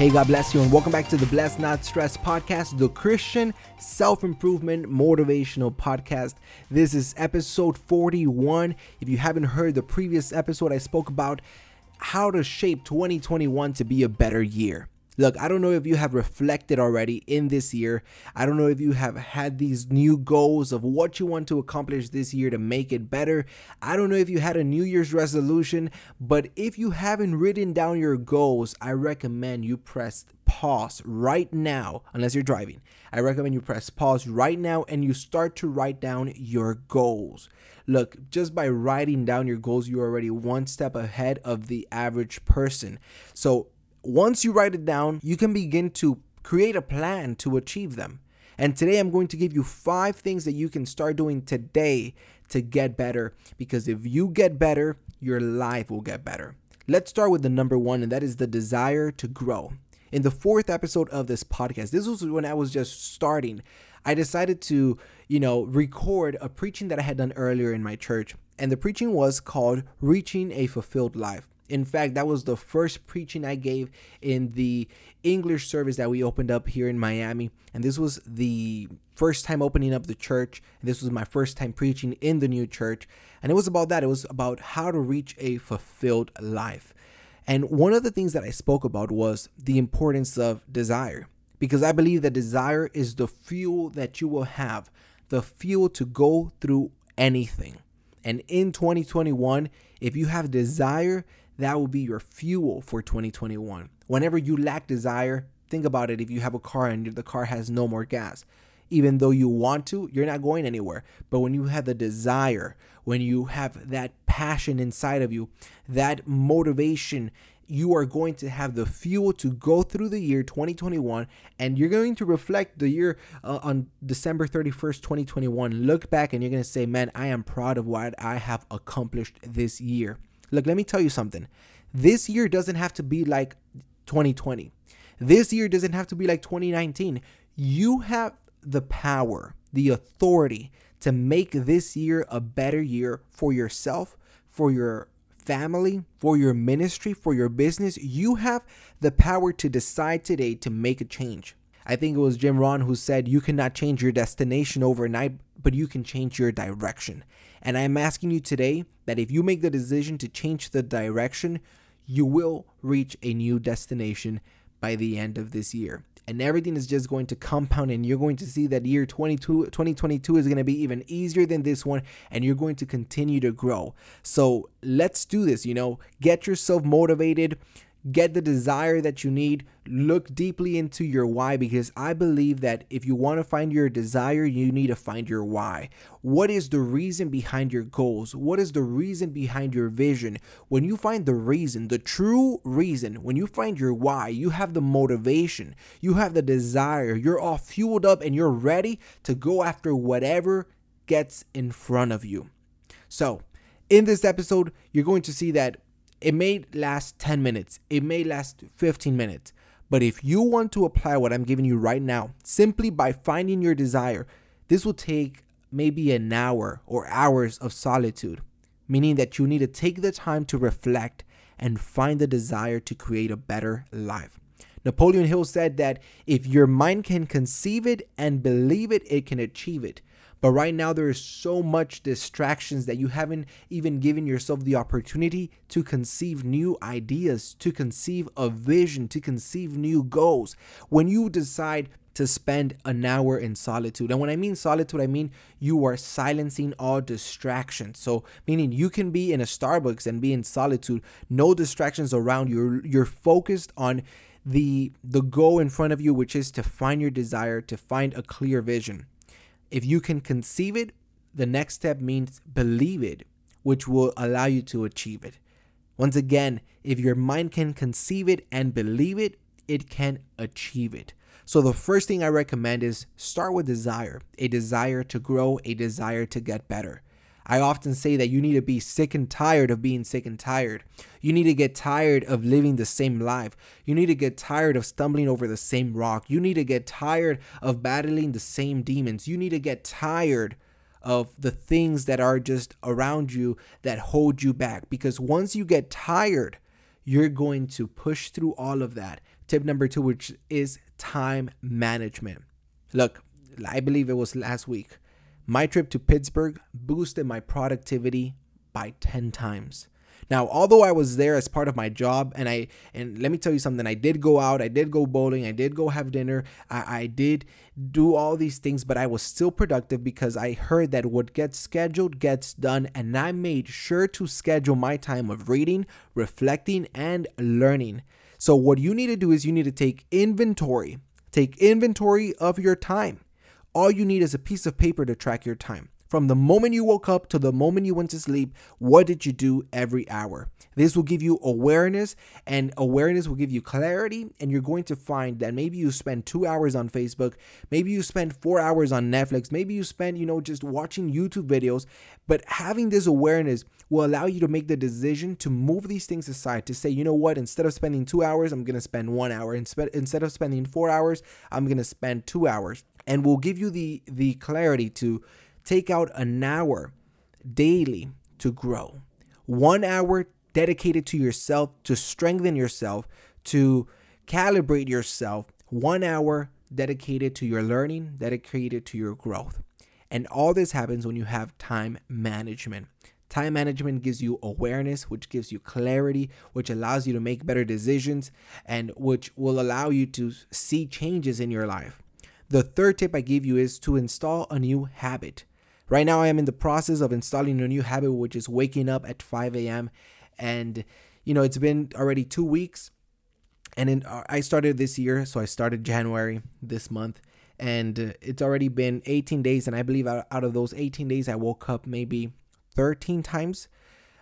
Hey, God bless you, and welcome back to the Blessed Not Stressed podcast, the Christian self improvement motivational podcast. This is episode 41. If you haven't heard the previous episode, I spoke about how to shape 2021 to be a better year. Look, I don't know if you have reflected already in this year. I don't know if you have had these new goals of what you want to accomplish this year to make it better. I don't know if you had a New Year's resolution, but if you haven't written down your goals, I recommend you press pause right now, unless you're driving. I recommend you press pause right now and you start to write down your goals. Look, just by writing down your goals, you're already one step ahead of the average person. So, once you write it down, you can begin to create a plan to achieve them. And today I'm going to give you five things that you can start doing today to get better. Because if you get better, your life will get better. Let's start with the number one, and that is the desire to grow. In the fourth episode of this podcast, this was when I was just starting. I decided to, you know, record a preaching that I had done earlier in my church. And the preaching was called Reaching a Fulfilled Life. In fact, that was the first preaching I gave in the English service that we opened up here in Miami. And this was the first time opening up the church. And this was my first time preaching in the new church. And it was about that. It was about how to reach a fulfilled life. And one of the things that I spoke about was the importance of desire. Because I believe that desire is the fuel that you will have, the fuel to go through anything. And in 2021, if you have desire, that will be your fuel for 2021. Whenever you lack desire, think about it if you have a car and the car has no more gas. Even though you want to, you're not going anywhere. But when you have the desire, when you have that passion inside of you, that motivation, you are going to have the fuel to go through the year 2021 and you're going to reflect the year uh, on December 31st, 2021. Look back and you're going to say, man, I am proud of what I have accomplished this year. Look, let me tell you something. This year doesn't have to be like 2020. This year doesn't have to be like 2019. You have the power, the authority to make this year a better year for yourself, for your family, for your ministry, for your business. You have the power to decide today to make a change. I think it was Jim Rohn who said, You cannot change your destination overnight, but you can change your direction. And I'm asking you today that if you make the decision to change the direction, you will reach a new destination by the end of this year. And everything is just going to compound, and you're going to see that year 22, 2022 is going to be even easier than this one, and you're going to continue to grow. So let's do this, you know, get yourself motivated get the desire that you need. Look deeply into your why because I believe that if you want to find your desire, you need to find your why. What is the reason behind your goals? What is the reason behind your vision? When you find the reason, the true reason, when you find your why, you have the motivation, you have the desire, you're all fueled up and you're ready to go after whatever gets in front of you. So, in this episode, you're going to see that it may last 10 minutes, it may last 15 minutes. But if you want to apply what I'm giving you right now, simply by finding your desire, this will take maybe an hour or hours of solitude, meaning that you need to take the time to reflect and find the desire to create a better life. Napoleon Hill said that if your mind can conceive it and believe it, it can achieve it. But right now, there is so much distractions that you haven't even given yourself the opportunity to conceive new ideas, to conceive a vision, to conceive new goals. When you decide to spend an hour in solitude. And when I mean solitude, I mean you are silencing all distractions. So meaning you can be in a Starbucks and be in solitude, no distractions around you. You're, you're focused on the the goal in front of you, which is to find your desire, to find a clear vision. If you can conceive it, the next step means believe it, which will allow you to achieve it. Once again, if your mind can conceive it and believe it, it can achieve it. So, the first thing I recommend is start with desire a desire to grow, a desire to get better. I often say that you need to be sick and tired of being sick and tired. You need to get tired of living the same life. You need to get tired of stumbling over the same rock. You need to get tired of battling the same demons. You need to get tired of the things that are just around you that hold you back. Because once you get tired, you're going to push through all of that tip number two, which is time management. Look, I believe it was last week. My trip to Pittsburgh boosted my productivity by 10 times. Now, although I was there as part of my job, and I and let me tell you something, I did go out, I did go bowling, I did go have dinner, I, I did do all these things, but I was still productive because I heard that what gets scheduled gets done, and I made sure to schedule my time of reading, reflecting, and learning. So, what you need to do is you need to take inventory. Take inventory of your time. All you need is a piece of paper to track your time. From the moment you woke up to the moment you went to sleep, what did you do every hour? This will give you awareness, and awareness will give you clarity. And you're going to find that maybe you spend two hours on Facebook, maybe you spend four hours on Netflix, maybe you spend, you know, just watching YouTube videos. But having this awareness will allow you to make the decision to move these things aside to say, you know what, instead of spending two hours, I'm going to spend one hour. Instead of spending four hours, I'm going to spend two hours. And will give you the, the clarity to Take out an hour daily to grow. One hour dedicated to yourself, to strengthen yourself, to calibrate yourself. One hour dedicated to your learning, dedicated to your growth. And all this happens when you have time management. Time management gives you awareness, which gives you clarity, which allows you to make better decisions, and which will allow you to see changes in your life. The third tip I give you is to install a new habit. Right now, I am in the process of installing a new habit, which is waking up at 5 a.m. And, you know, it's been already two weeks. And in, uh, I started this year, so I started January this month. And uh, it's already been 18 days. And I believe out, of those 18 days, I woke up maybe 13 times.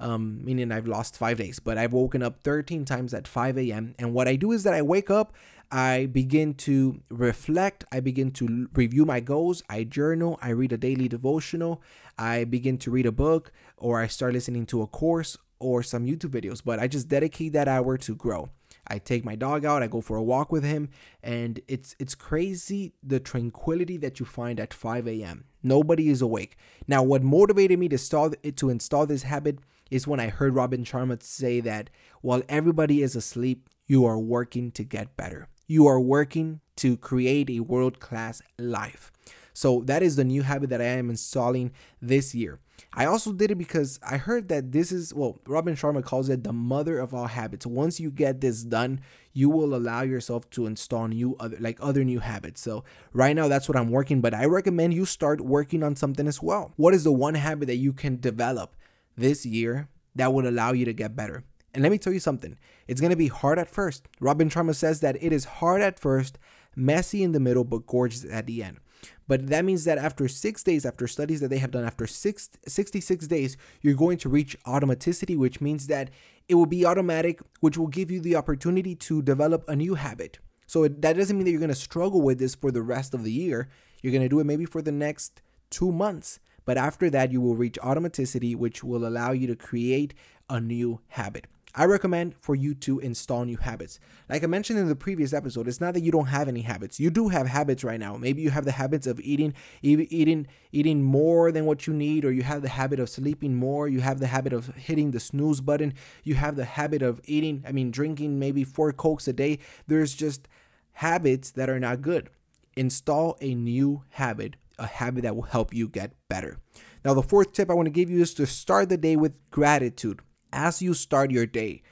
Um, meaning I've lost five days, but I've woken up 13 times at 5 a.m. And what I do is that I wake up, I begin to reflect, I begin to review my goals, I journal, I read a daily devotional, I begin to read a book, or I start listening to a course or some YouTube videos. But I just dedicate that hour to grow. I take my dog out, I go for a walk with him, and it's it's crazy the tranquility that you find at 5 a.m. Nobody is awake. Now, what motivated me to install to install this habit is when I heard Robin Sharma say that while everybody is asleep, you are working to get better you are working to create a world class life. So that is the new habit that I am installing this year. I also did it because I heard that this is, well, Robin Sharma calls it the mother of all habits. Once you get this done, you will allow yourself to install new other like other new habits. So right now that's what I'm working, but I recommend you start working on something as well. What is the one habit that you can develop this year that would allow you to get better? And let me tell you something, it's going to be hard at first. Robin Sharma says that it is hard at first, messy in the middle, but gorgeous at the end. But that means that after six days, after studies that they have done, after six, 66 days, you're going to reach automaticity, which means that it will be automatic, which will give you the opportunity to develop a new habit. So it, that doesn't mean that you're going to struggle with this for the rest of the year. You're going to do it maybe for the next two months. But after that, you will reach automaticity, which will allow you to create a new habit. I recommend for you to install new habits. Like I mentioned in the previous episode, it's not that you don't have any habits. You do have habits right now. Maybe you have the habits of eating eating eating more than what you need or you have the habit of sleeping more, you have the habit of hitting the snooze button, you have the habit of eating, I mean drinking maybe 4 cokes a day. There's just habits that are not good. Install a new habit, a habit that will help you get better. Now the fourth tip I want to give you is to start the day with gratitude as you start your day,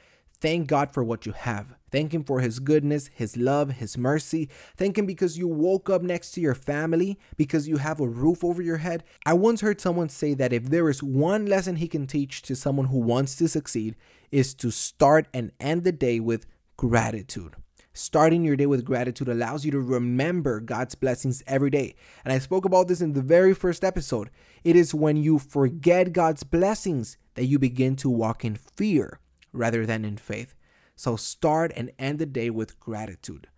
thank God for what you have. Thank Him for His goodness, His love, His mercy. Thank Him because you woke up next to your family, because you have a roof over your head. I once heard someone say that if there is one lesson He can teach to someone who wants to succeed, is to start and end the day with gratitude. Starting your day with gratitude allows you to remember God's blessings every day. And I spoke about this in the very first episode. It is when you forget God's blessings that you begin to walk in fear rather than in faith. So start and end the day with gratitude.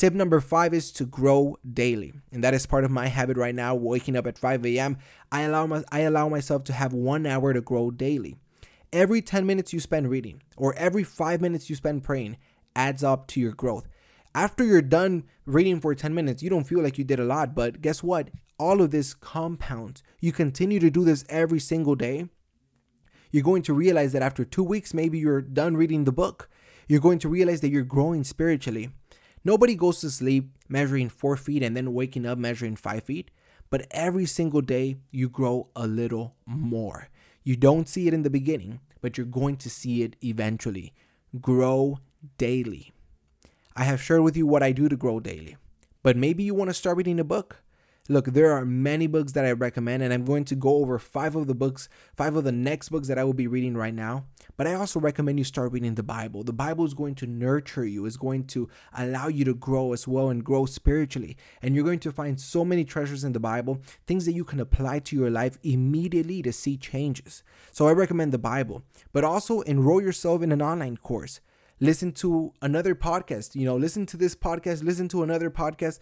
Tip number five is to grow daily. And that is part of my habit right now, waking up at 5 a.m. I allow, my, I allow myself to have one hour to grow daily. Every 10 minutes you spend reading or every five minutes you spend praying adds up to your growth. After you're done reading for 10 minutes, you don't feel like you did a lot, but guess what? All of this compounds. You continue to do this every single day you're going to realize that after two weeks, maybe you're done reading the book. You're going to realize that you're growing spiritually. Nobody goes to sleep measuring four feet and then waking up measuring five feet, but every single day you grow a little more. You don't see it in the beginning, but you're going to see it eventually. Grow daily. I have shared with you what I do to grow daily, but maybe you want to start reading a book. Look, there are many books that I recommend, and I'm going to go over five of the books, five of the next books that I will be reading right now. But I also recommend you start reading the Bible. The Bible is going to nurture you, is going to allow you to grow as well and grow spiritually. And you're going to find so many treasures in the Bible, things that you can apply to your life immediately to see changes. So I recommend the Bible, but also enroll yourself in an online course listen to another podcast you know listen to this podcast listen to another podcast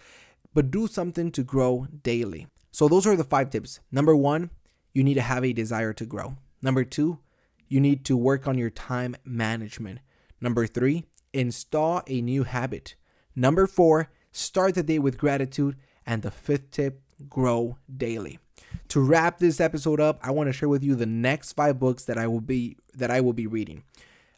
but do something to grow daily. So, those are the five tips. Number one, you need to have a desire to grow. Number two, you need to work on your time management. Number three, install a new habit. Number four, start the day with gratitude. And the fifth tip, grow daily. To wrap this episode up, I want to share with you the next five books that I will be that I will be reading.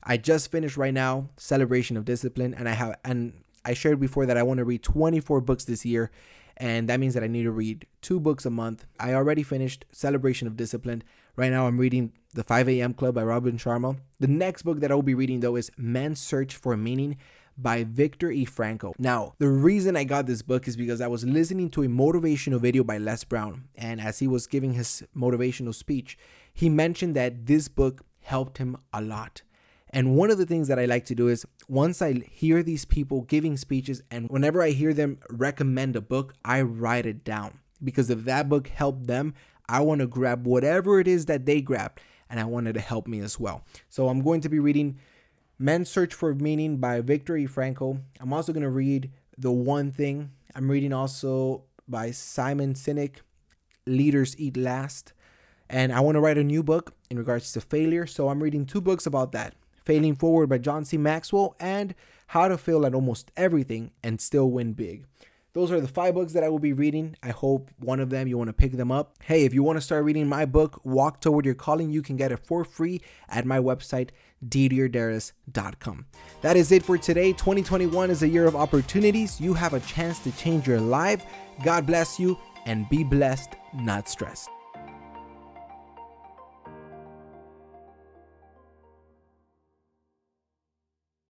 I just finished right now Celebration of Discipline and I have and I shared before that I want to read 24 books this year, and that means that I need to read two books a month. I already finished Celebration of Discipline. Right now, I'm reading The 5 a.m. Club by Robin Sharma. The next book that I will be reading, though, is Man's Search for Meaning by Victor E. Franco. Now, the reason I got this book is because I was listening to a motivational video by Les Brown, and as he was giving his motivational speech, he mentioned that this book helped him a lot. And one of the things that I like to do is once I hear these people giving speeches and whenever I hear them recommend a book, I write it down. Because if that book helped them, I want to grab whatever it is that they grabbed and I wanted to help me as well. So I'm going to be reading Men's Search for Meaning by Viktor E. Frankl. I'm also going to read The One Thing. I'm reading also by Simon Sinek, Leaders Eat Last. And I want to write a new book in regards to failure. So I'm reading two books about that. Failing Forward by John C. Maxwell, and How to Fail at Almost Everything and Still Win Big. Those are the five books that I will be reading. I hope one of them you want to pick them up. Hey, if you want to start reading my book, Walk Toward Your Calling, you can get it for free at my website, didierdarris.com. That is it for today. 2021 is a year of opportunities. You have a chance to change your life. God bless you and be blessed, not stressed.